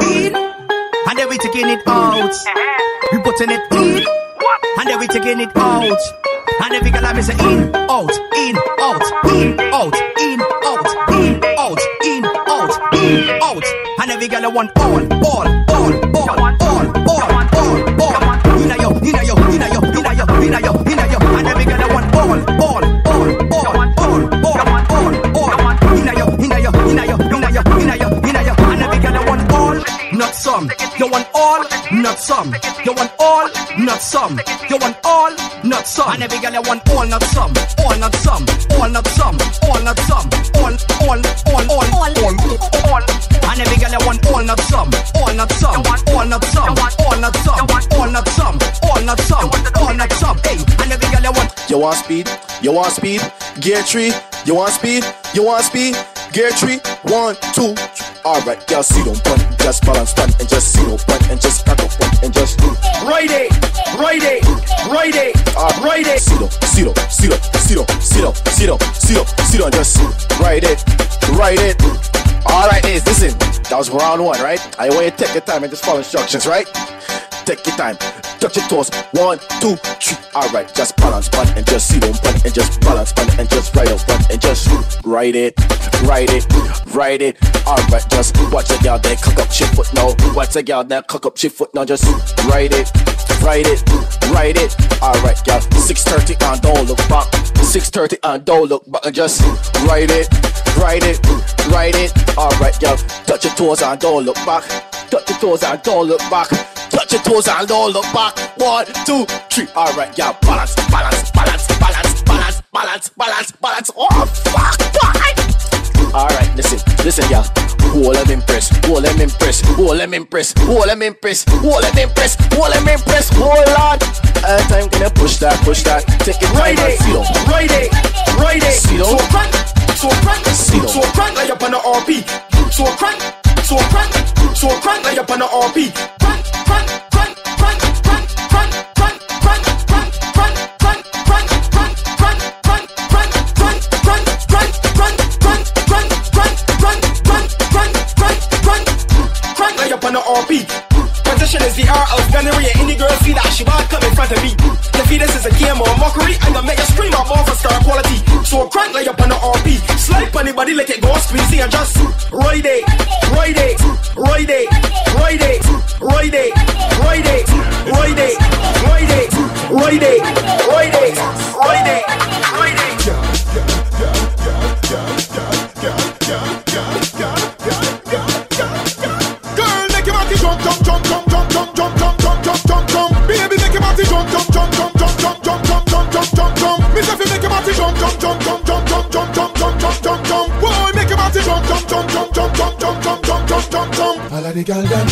In, and then we taking it out. We putting it in, and then we taking it out. And every girl I say in, out, in, out, in, out, in, out, in, out, in, out, in, out. And every girl I want all, all, all, all, all, all, not some. You want all, not some. You want all, not some. And every girl I want all, not some. All, not some. All, not some. All, not some. All, all, all, all, all, all. And every girl I want all, not some. All, not some. All, not some. All, not some. All, not some. All, not some. All, not some. Hey, and every girl I want. You want speed? You want speed? Gear three. You want speed? You want speed? Gear three. One, two. Alright, y'all see don't punt, just balance punt and just see don't punt and just up punt and just do. Right it, right it, right it, right it. See don't, see don't, see don't, see don't, see don't, see don't, see don't, see just write it, write it. Alright, is listen. That was round one, right? I want you to take your time and just follow instructions, right? Take your time. Touch your toes. One, two, three. Alright, just balance punt and just see don't punt and just balance punt and just write up punt and just write it, write it, write it. Alright, just watch a girl that cock up she foot now. Watch a girl that cock up she foot now. Just write it, write it, write it. Alright, girl. 6:30 and don't look back. 6:30 and don't look back and just write it, write it, write it. Alright, girl. Touch your toes and don't look back. Touch your toes and don't look back. Touch your toes and don't look back. One, two, three. Alright, yeah. Balance, balance, balance, balance, balance, balance, balance, balance. Oh, fuck, fuck. Alright, listen, listen, yeah. Hold them impress, hold them impress, hold them impress, hold them impress, hold them impress, hold them impress, hold on. Every time gonna push that, push that. Take it right Right and it, see them. right right it. See So crank, so crank, so crank like up on the RP. So crank, so crank, so crank like up on the RP. Crank, Adi leke gelden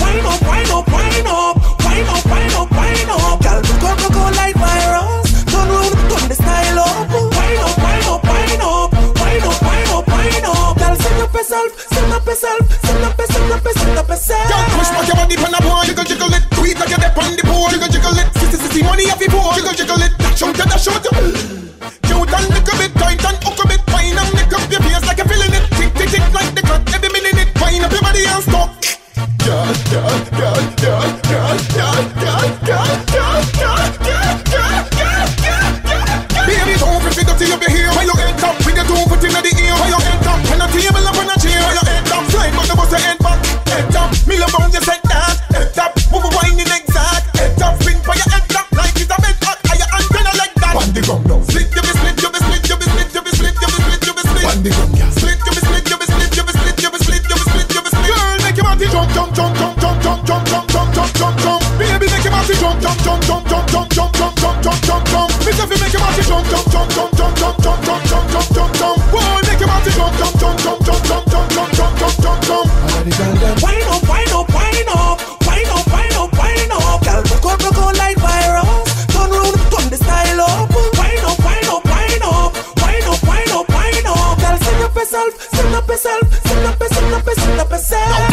up yourself, send up yourself, send up, up, send up yourself.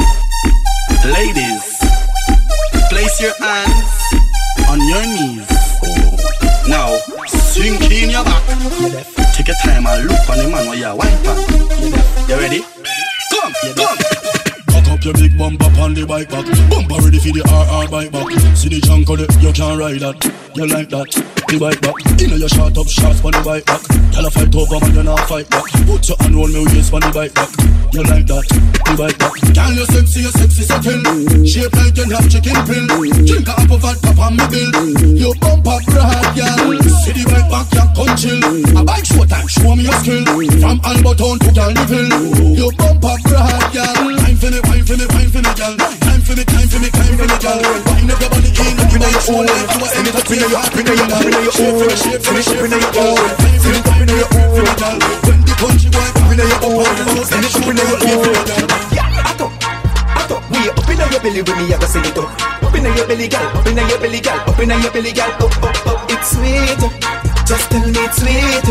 Ladies, place your hands on your knees. Now, sink in your back. Take your time and look on the man while you're white You ready? come, come. Your big bumper on the bike back. Bumper ready for the RR bike back. See the junk on it, you can't ride that. You like that? The bike back. You know you shot up shots on the bike back. Tell a fight over, man, you not fight back. Put your hand on me waist on the bike back. You like that? The bike back. Girl, you sexy, you sexy settle. Shape like you have chicken pill. Drink a apple vodka on me bill. You bump up broad, girl. See the bike back, you come chill. A bike show time, show me your skill. From Alberton to Galneville. You bump up broad, girl. Time for me, wine for me, wine for me, girl. Time for me, time for me, time for me, girl. Wine up your body in, up your own are anything, up in your, up in your, up in your own. Shape for me, shape for me, in your own. Feel it up in your own, girl. When the country boy up in your own, and it's up in your own, girl. Ato, ato, we up in your belly with me, I go sing it up. Up in your belly, girl, up in your belly, girl, up in your belly, girl, up, up, up. It's sweet, just tell me it's sweet.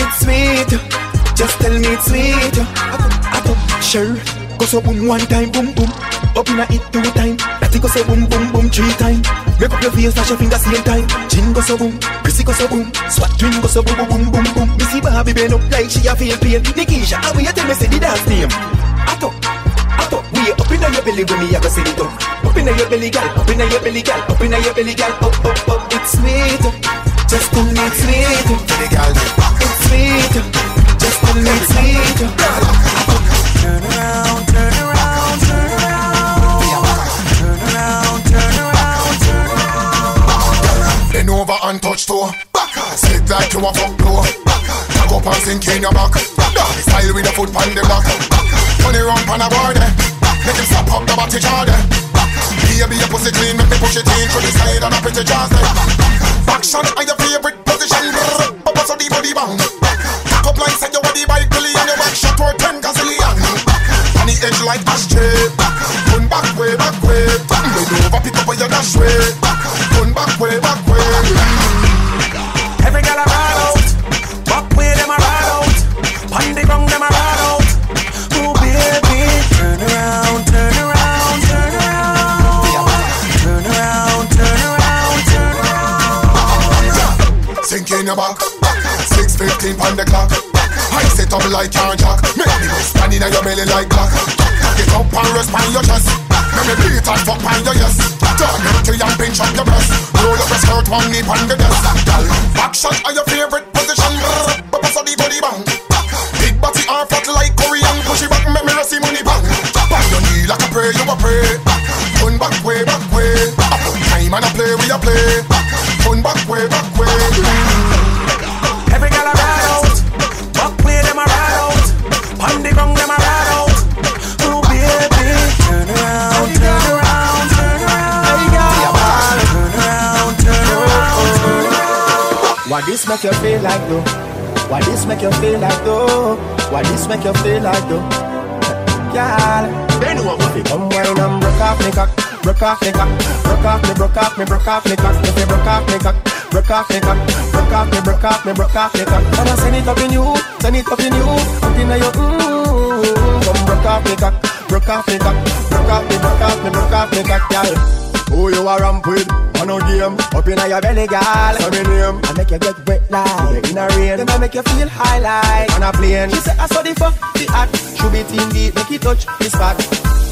It's sweet, just tell me it's sweet. Ato, ato, sure. Go so boom one time, boom boom. Up in a it two time. That go say boom boom boom three time. Make up your face, flash your finger same time. Chin go so boom, Prissy go so boom. Swat twin go so boom boom boom boom. Missy Barbie bend up like she a feel pain. Nikisha, how you tell me say the dance name? Ato, ato, we up in your belly when me I go say it up. Up in your belly, girl. Up in your belly, girl. Up in your belly, girl. Up, up, up. It's sweet. Just me it's sweet. It's sweet. Just me it's sweet. Turn around, turn around, turn around. Turn around, turn around, turn around. Bend over and touch toe. Slip like you a fuck blow. Tag up and sink in your back. Doggy style with a foot on the back. Turn it round on a board. Make him stop up the body jar. Baby, your pussy clean, make me push it in to the side and a. Back shot are your favorite position. Papa so the body bang. Cock up like say you are the bike billion. Your back shot worth ten gazillion. On edge like ashtray. Turn back way, back way. Bend over, pick up on your dash way. Turn back way, back way. Every girl a ride out, back way them a ride out, pon the ground them a ride out. Oh baby, turn around, turn around, turn around, turn around, turn around, turn around. Sink in your back. 6.15 on the clock. I set up like your jack. Make me go stand in your belly like rest on your chest. Make me beat and fuck on your yes. Turn empty and pinch up your breast. Roll up your skirt, one knee on the desk. Back shot are your favorite position. But pass the body bang. Big body arm fat like Korean. Push it back, make me rest money bang. On your knee like a prayer, you a pray. Turn back way, back way. Time and a play, we a play. Make you feel like though? What this make you feel like though? What this make you feel like though? Girl, bend over fi come wine and broke off me cock, broke off me cock, broke off me, broke off me, broke off me cock. If you broke off me cock, broke off me cock, broke off me, broke off me, broke off me cock. And I send it up in you, send it up in you, up in your mmm. Come broke off me cock, broke off me cock, broke off me, broke off me, broke off me cock, girl. Who you a ramp with? On a game, up in your belly, girl. Say me name. I make you get wet like in a rain. Then I make you feel high like on a plane. She say I saw the fuck, the act. Should be team deep, make it touch the spot.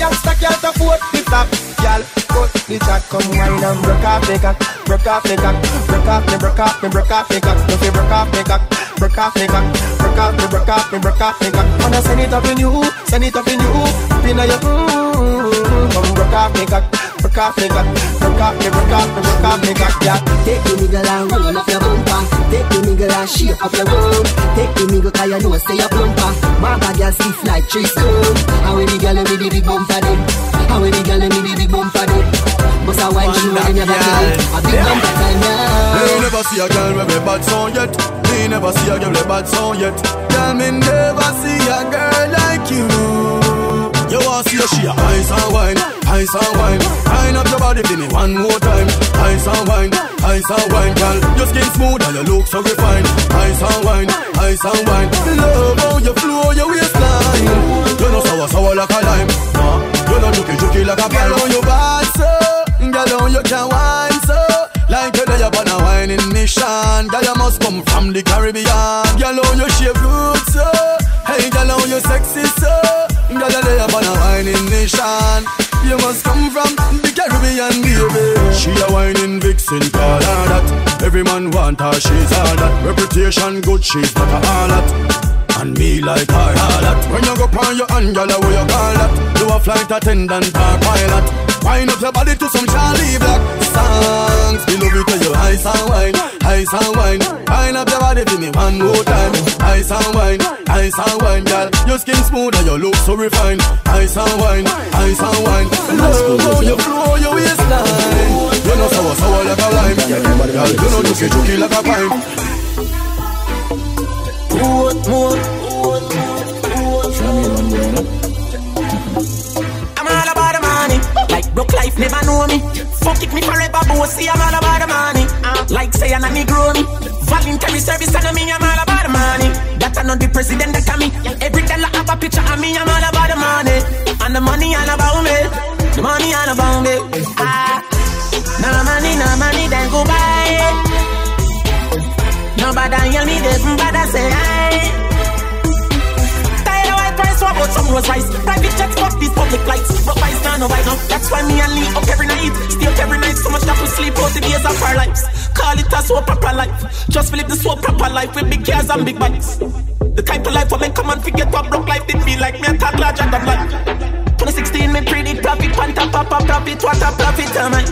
Youngster can't afford the flap. Girl, cut the chat, come wine and broke off the cock, broke off the cock, broke off me, broke off me, broke off the cock. If you broke off the cock, broke off the cock, broke off me, broke off me, broke off the cock. I send it up in you, send it up in you, up in your mmm. Come broke off the cock, broke off the cock, broke off me, broke off me, broke off the cock, yeah. Take the nigga and roll up your bumper. Take the nigga and shape up your road. Take the nigga cause you know stay a plumper. My bag girl stiff like tree stone. How we the girl with the big bumper them? How we the girl with the big bumper them? Bust a wine she know never get it. A big bumper time Me now. never see a girl with a bad song yet. Me never see a girl with a bad song yet. Girl, me never see a girl like you. You want see she a ice and wine, ice and wine. Wine up your body for me one more time. Ice and wine, ice and wine, girl. Your skin smooth and your look so refined. Ice and wine, ice and wine. Love how you flow your waistline. You know sour sour like a lime. Nah, you know juky juky like a girl on your bad. Girl on you can wine so. Like you lay up on a whining mission Girl you must come from the Caribbean Girl on you shape good so Hey girl on you sexy so nation. You must come from the Caribbean, baby. She a whining vixen, call her that. Every man want her, she's all that. Reputation good, she's not a harlot. And me like her harlot. When you go on your hand, girl, where you call that? You a flight attendant or pilot. Wind up your body to some Charly Black songs. Me love you till you ice and wine, ice and wine. Wind up your body for me one more time. Ice and wine, ice and wine, girl. Your skin smooth and your look so refined. Ice and wine, ice and wine. How you flow your waistline. You know sour sour like a lime, girl. You know juicy juicy like a pine. More, more. Never know me. Fuck it me forever, bossy. I'm all about the money. Uh, like say I'm a negro me. Voluntary service and me. I'm all about the money. That I know the president that me. Every dollar have a picture of me. I'm all about the money. And the money all about me. The money all about me. Ah, no money, no money, then go buy. Nobody hear me, they bother say aye. About some rose rice? Private jets, fuck these public lights. But I no right now. That's why me and Lee up every night. Stay up every night, so much that we sleep out the days of our lives. Call it a so proper life. Just live the so proper life with big cars and big bikes. The type of life for me come and forget what broke life did feel like. Me and talk larger than life. 2016, me predict profit, top, pop, profit, what a profit, am I?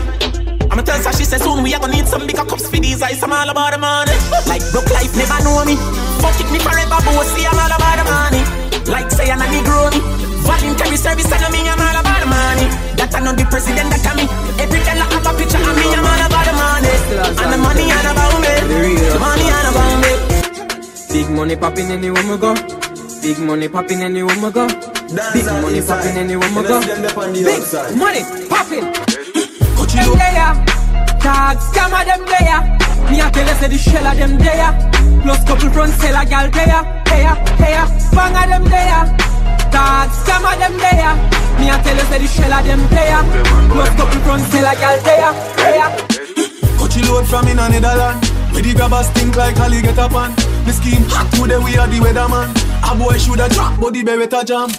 I'ma tell her, she said soon we are gonna need some bigger cups for these eyes. I'm all about the money. Like broke life never know me. Fuck it me forever, bossy. I'm all about the money. Like say I'm a negro me. Voluntary service and me, I'm all about the money. That I know the president that me. Every girl I have a picture of me, I'm all about the money. And the money all about eh. me. The money all about me. Big money popping anywhere we go. Big money popping anywhere we go. Big money popping anywhere we go. Big money popping. Them there, tag scam of them there. Me a tell you say the shell of them there. Plus couple front seller gal there, there, there. Bang of them there. Tag scam of them there. Me a tell you say the shell of them there. Plus couple front seller gal there, there. Coachy load from in a Netherland. Where the grabbers think like Holly get up on. The scheme hot today we are the weatherman. A boy shoulda drop, but the beretta jam.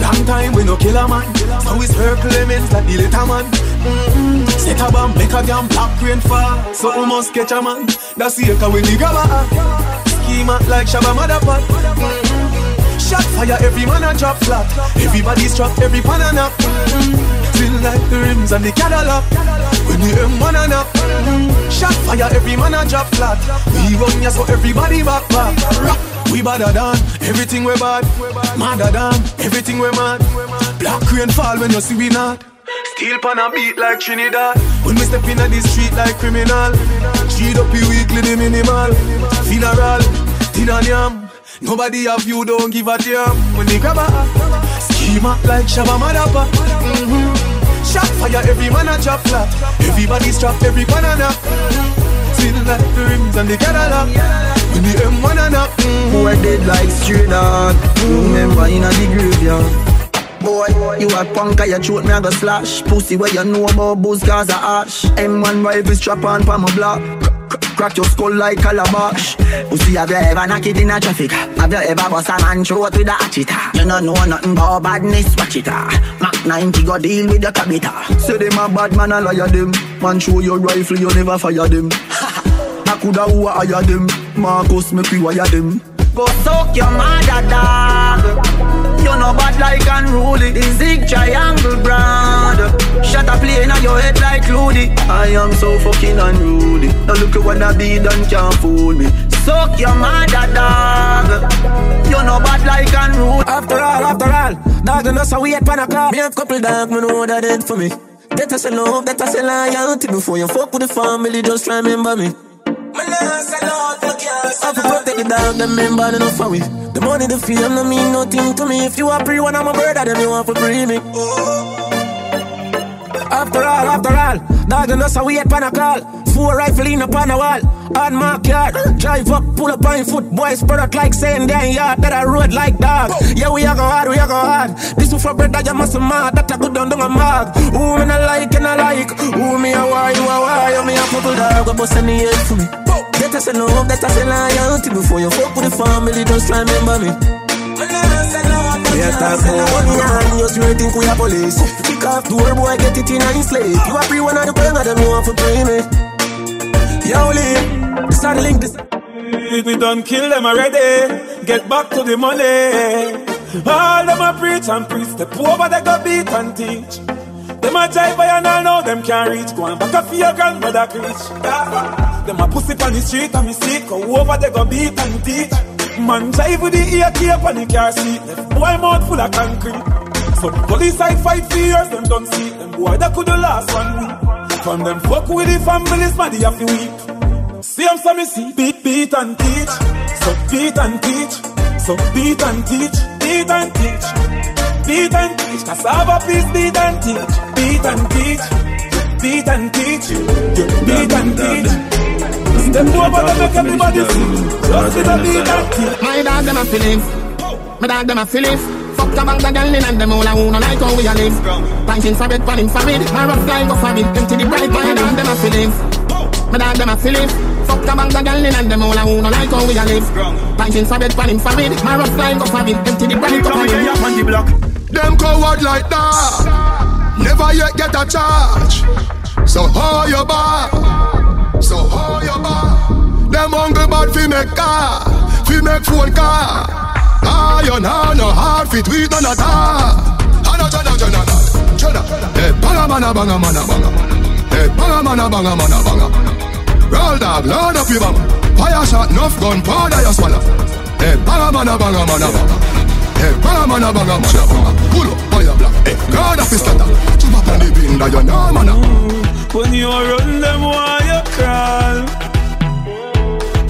Long time we no kill a man. So it's her Clemens like the little man. Mm-hmm. Set a bomb, make a damn black rain fall. So we must catch a man. That's the echo when the grabber Schema like Shabba Motherfuck. Shot fire, every man a drop flat. Everybody's trapped, every pan a knock. Mm-hmm. Feel like the rims and the Cadillac. When the M1 a knock. Mm-hmm. Shot fire, every man a drop flat. We run ya so everybody back back. Rock. We badder than everything we bad. Madder than everything we mad. Black rain fall when you see we not. Steel pan a beat like Trinidad. When we step in the street like criminal. Cheat up you weekly the minimal. Funeral, dinner yam. Nobody have you, don't give a damn. When they grab a schema like Shabba Madapa. Mm-hmm. Shot fire, every man a drop flat. Everybody's trapped, every banana. Feel like the rims and the Cadillac. When the M1 and up. Boy dead like straight dog. Remember in a the graveyard. Boy, you a punk, I throat me a go slash Pussy where you know about booze cause a ash M1 rifle strap on pa my block Crack your skull like calabash Pussy have you ever knock it in a traffic? Have you ever bust a man throat with a hatchet You don't know nothing about badness, watch it Mac 90 go deal with your cabita Say them a bad man, I liar them. Man show your rifle, you never fire them. I coulda who hire them. Marcus make we wire them. Go soak your mother dog You know bad like unruly. The zig triangle brand. Shut a plane on your head like Looney I am so fucking unruly. Now look at what I be done can't fool me. Suck your mother dog. You know bad like unruly. After all, after all Dog and us a wait pan a clock Me have couple dog, me know that dead for me. That I say love, that I say loyalty Before you fuck with the family, just remember me I protect the dog, them member, they not for we. The money, the fame, no mean nothing to me. If you are pre one, I'm a brother, then you want to pre me. After all, after all, dog and us a wait pan a call. Four rifle in upon a wall, on my yard. Drive up, pull up on foot, boys spread out like saying damn yard. That I road like dog. Yeah, we are go hard, we are go hard. This one for bread that you must mad, that I go down down a mag. Who me not like and I like, who me a why, you a why, you me a couple dog, go bust any head for me. That I say love, that I say loyalty Before you fuck with the family, just remember me When say love, We are talk about money and you sure think we are police. Kick off door, boy, get it in and sleep. You are free one of the queen of them, you want to pray me. Yo, Lee, this is link. This we, we done kill them already. Get back to the money. All them a preach and preach. The poor but they go beat and teach. Them a jive by and I know them can't reach. Go and back up for your grandmother preach. Them a pussy on the street and me see go over they go beat and teach. Man jive with the ear tape on the car seat. Left boy mouth full of concrete. So the police side fight for years, them don't see them boy that could the last one week. From them fuck with the families, man, they have to weep. See them some me see beat, beat and teach. So beat and teach. So beat and teach, beat and teach. Beat and teach, cassava please beat and teach. Beat and teach, beat and teach. Beat and teach. Them over them make everybody see. Just with a beat and teach. My dog them a feelings. My dog them a feelings. Fuck the bag of girl in and them all a wanna like how we a live. Punching for bed, panning for it. My rough flying go for it. Empty the bright, my dog them a feelings. My dog them a feelings. Fuck the bag of girl in and them all a wanna like how we a live. Punching for bed, panning for it. My rough flying go for it. Empty the bright, go for it. on the block. Them coward like that. Never yet get a charge. So hold your bar? So hold your bar? Them hungry bad fi make car, fi make phone car. Iron hand no hard fit we none at all. Ano jana jana jana. Hey banga mana banga mana banga. Hey banga mana banga mana banga. Roll dog, load up your bang. Fire shot, enough gun, powder you swallow. Hey banga mana banga mana banga. Hey, banga Pull up, Hey, up on the you When you run them, why you crawl?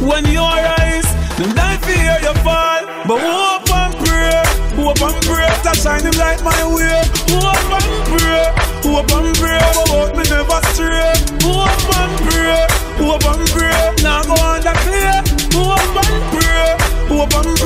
When you rise, them die fear you fall. But hope and pray, hope and pray to shine him light my way. Hope and pray, hope and pray, hope me never stray. Hope and pray, hope and pray, now go on the clear. Hope and pray, hope and pray,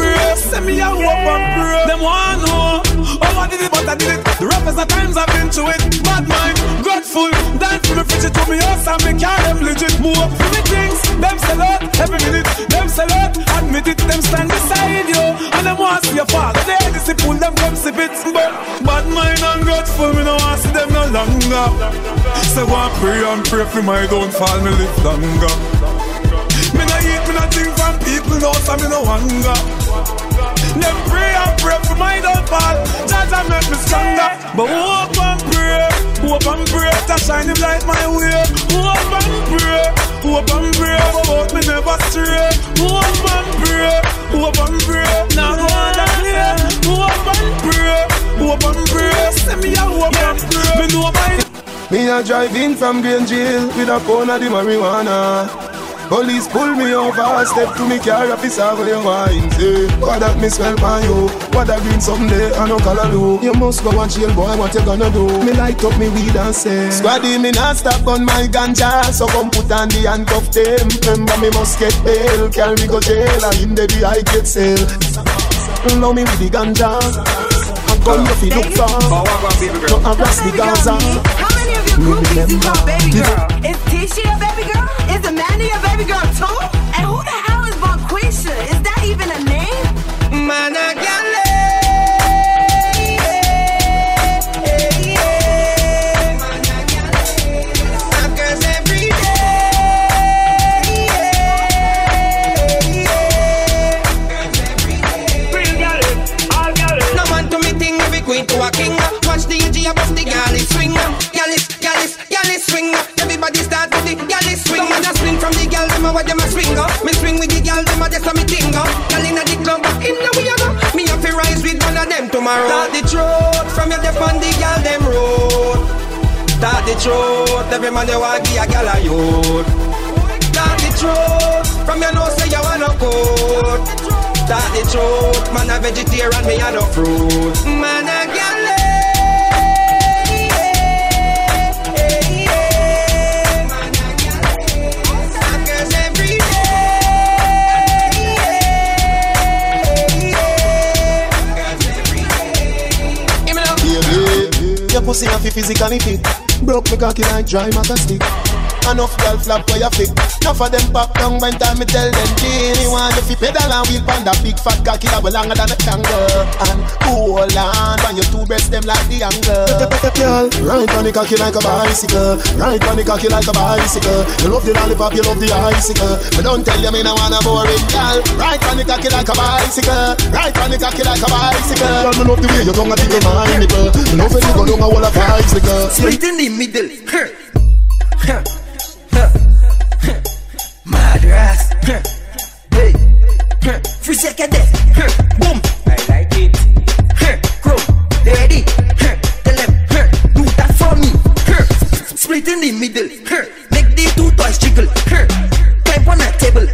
send me a hope and pray. Them want know how I did it, but I did it. The roughest of times I've been through it. Bad mind, grateful, dance for me, fridge to me house and me carry them legit. Move up for me things, them sell out every minute. Them sell out, admit it, them stand beside you. And them want to see your father, they disciple them, come sip it. But bad mind and grateful, me no want see them no longer. So and pray and pray for my downfall, me live longer. Me no eat, me no think from people, no, so me no hunger. Them pray and pray for my downfall. And make me stronger. But hope and pray, hope and pray to shine him light my way. Hope and pray, hope and pray, but me never stray. Hope and pray, hope and pray. Now go on the clear. Hope and pray, hope and pray. Send me a hope and pray. Me know my Me a drive in from Green Jail With a pound of the marijuana Police pull me over, step to me car, officer, where you wine, say What that me smell by you, what that green someday, I no color do You must go and jail, boy, what you gonna do? Me light up me weed and say Squaddy, me not stop on my ganja, so come put on the handcuff them. Remember me must get bail, carry me go jail, and in the I get sale. Love me with the ganja, I'm gonna fi look for. No harass the Gaza How many of your groupies you call baby girl? Is Tisha a baby girl? Is Amanda a baby girl too? And who the hell is Bonquisha? Is that even a name? Managale. Suckers Watch the AG above the galley swing. up. Galley, galley, galley swing. up. Everybody start with the galley swing. Man a swing from the gal, them a what them a swing. up. Me swing with the gal, them a just a me thing. up. Gal inna the club, but in the we a go. Me have to rise with one of them tomorrow. Start the truth from your dep on the gal them road. Start the truth, every man you want be a gal a youth. Start the truth from your nose say you wanna code. Start the truth, man a vegetarian, me a no fruit. Man a gal. Your pussy have physically fit. Broke me cocky like dry maca stick. Enough girl flap where your feet. Enough of them pop down when time me tell them Genie want you fi pedal and wheel pan that big fat cocky double longer than a kangaroo and cool on when your two breasts them like the angle. Right on the cocky like a bicycle. Right on the cocky like a bicycle. You love the lollipop, you love the icicle. But don't tell you me no wanna boring girl. Right on the cocky like a bicycle. Right on the cocky like a bicycle. Girl, me love the way your tongue a tickle my nipple. Me love when you go down a wall of bicycle. Split in the middle. Huh address. Hey, free circuit death. Boom, I like it. Grow, ready. Tell them, do that for me. Split in the middle. Make the two toys jiggle. Climb on a table.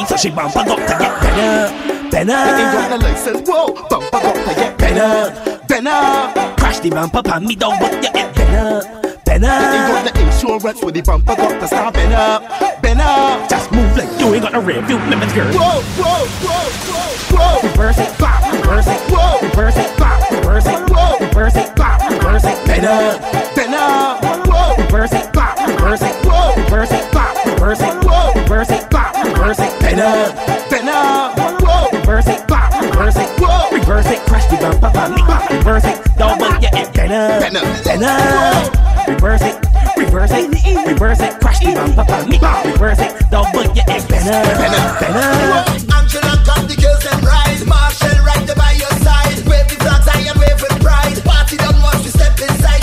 me, so she bump got to get better, better. And Rihanna says, whoa, bump got to get better, better. Crash the bump up on me, don't want you get better been up. You got the insurance with the bumper, got the star been up, been up. Just move like you ain't got no rear view limits, girl. Whoa, whoa, whoa, whoa, whoa. Reverse it, bop, reverse it, whoa. Reverse it, bop, reverse it, whoa. Reverse it, bop, reverse it, been up, been up, whoa. Reverse it, bop, reverse it, whoa. Reverse it, bop, reverse it, whoa. Reverse it, bop reverse it, bend up, bend up, whoa, reverse it, pop, reverse it, whoa, reverse it, crush the bump, bop, pop. reverse it, double, your and bend up, bend up, bend up, reverse it, reverse it, reverse it, crush the bump, me, pop, reverse it, double, yeah, and bend up, bend up, bend. Angela got the girls and rise, Marshall right there by your side, wave the flags, I am with pride, party don't watch you step inside.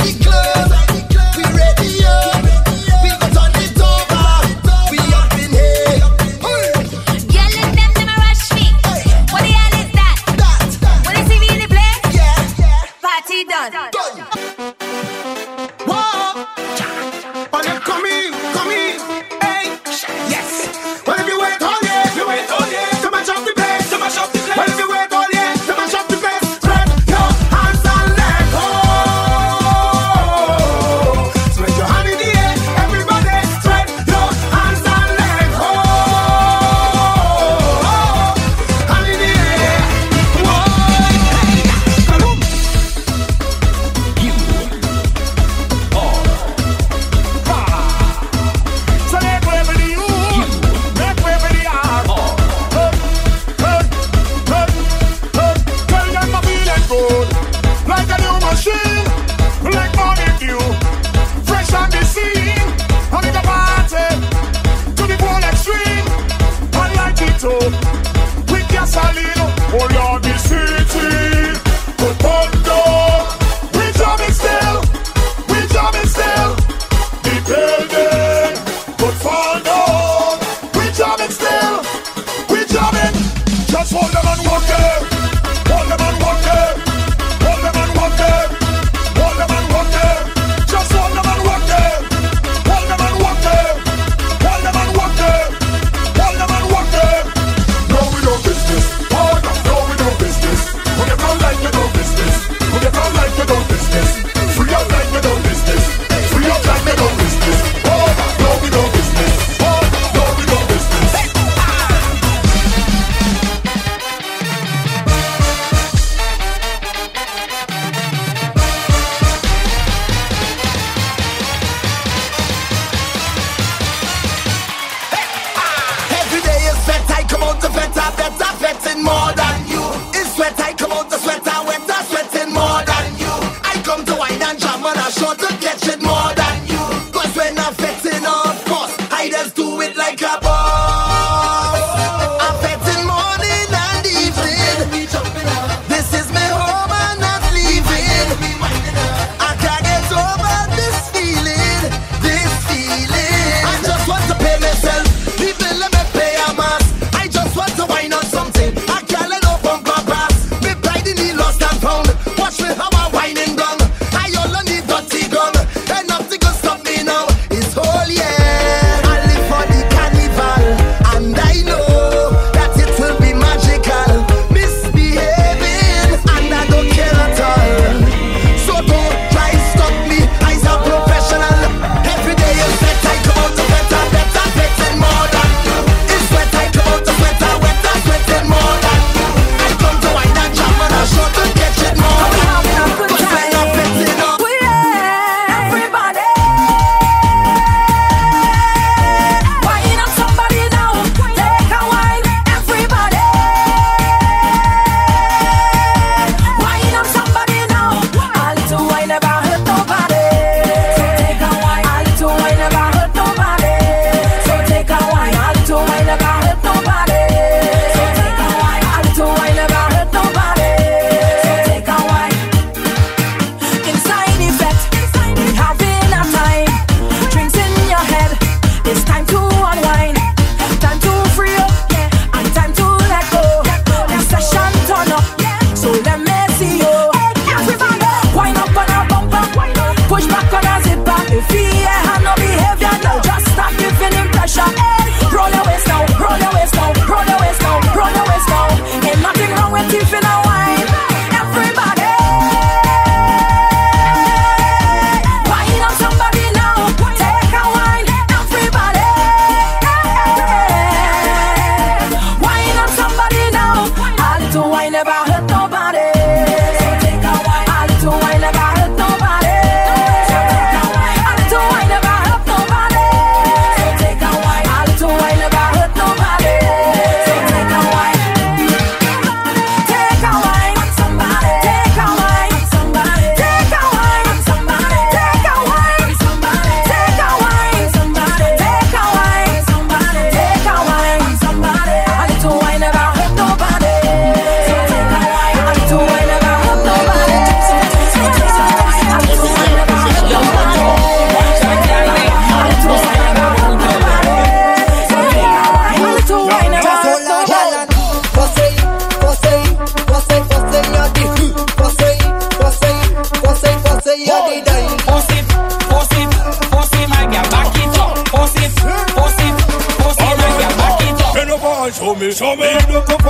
me. Show me. Show me.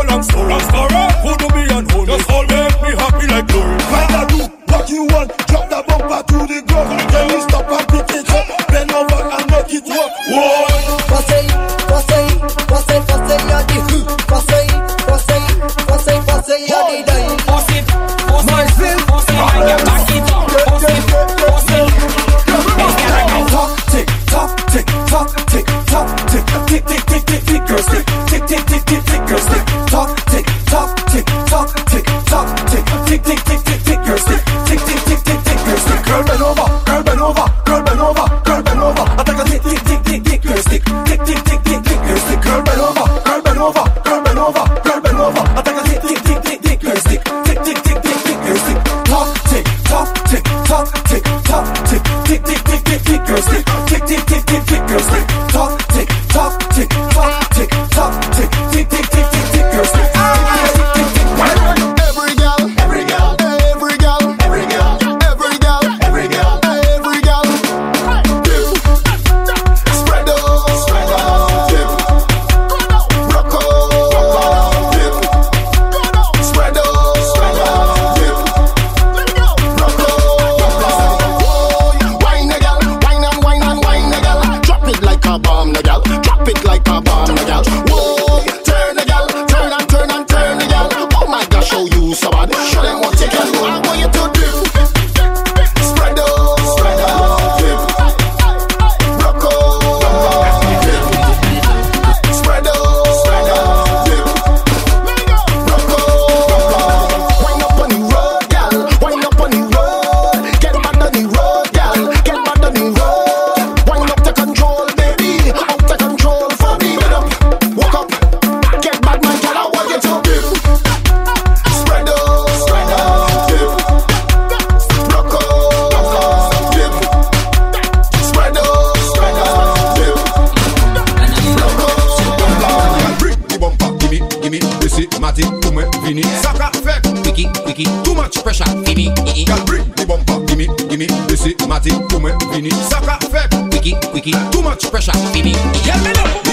vini Saka fek. Wiki, wiki. Too much pressure. Vini, i, i. Gal bring the bumper. Gimme, gimme. Desi, mati, koumen, vini Saka fek. Wiki, wiki. Too much pressure. Vini, i, i Yel me nou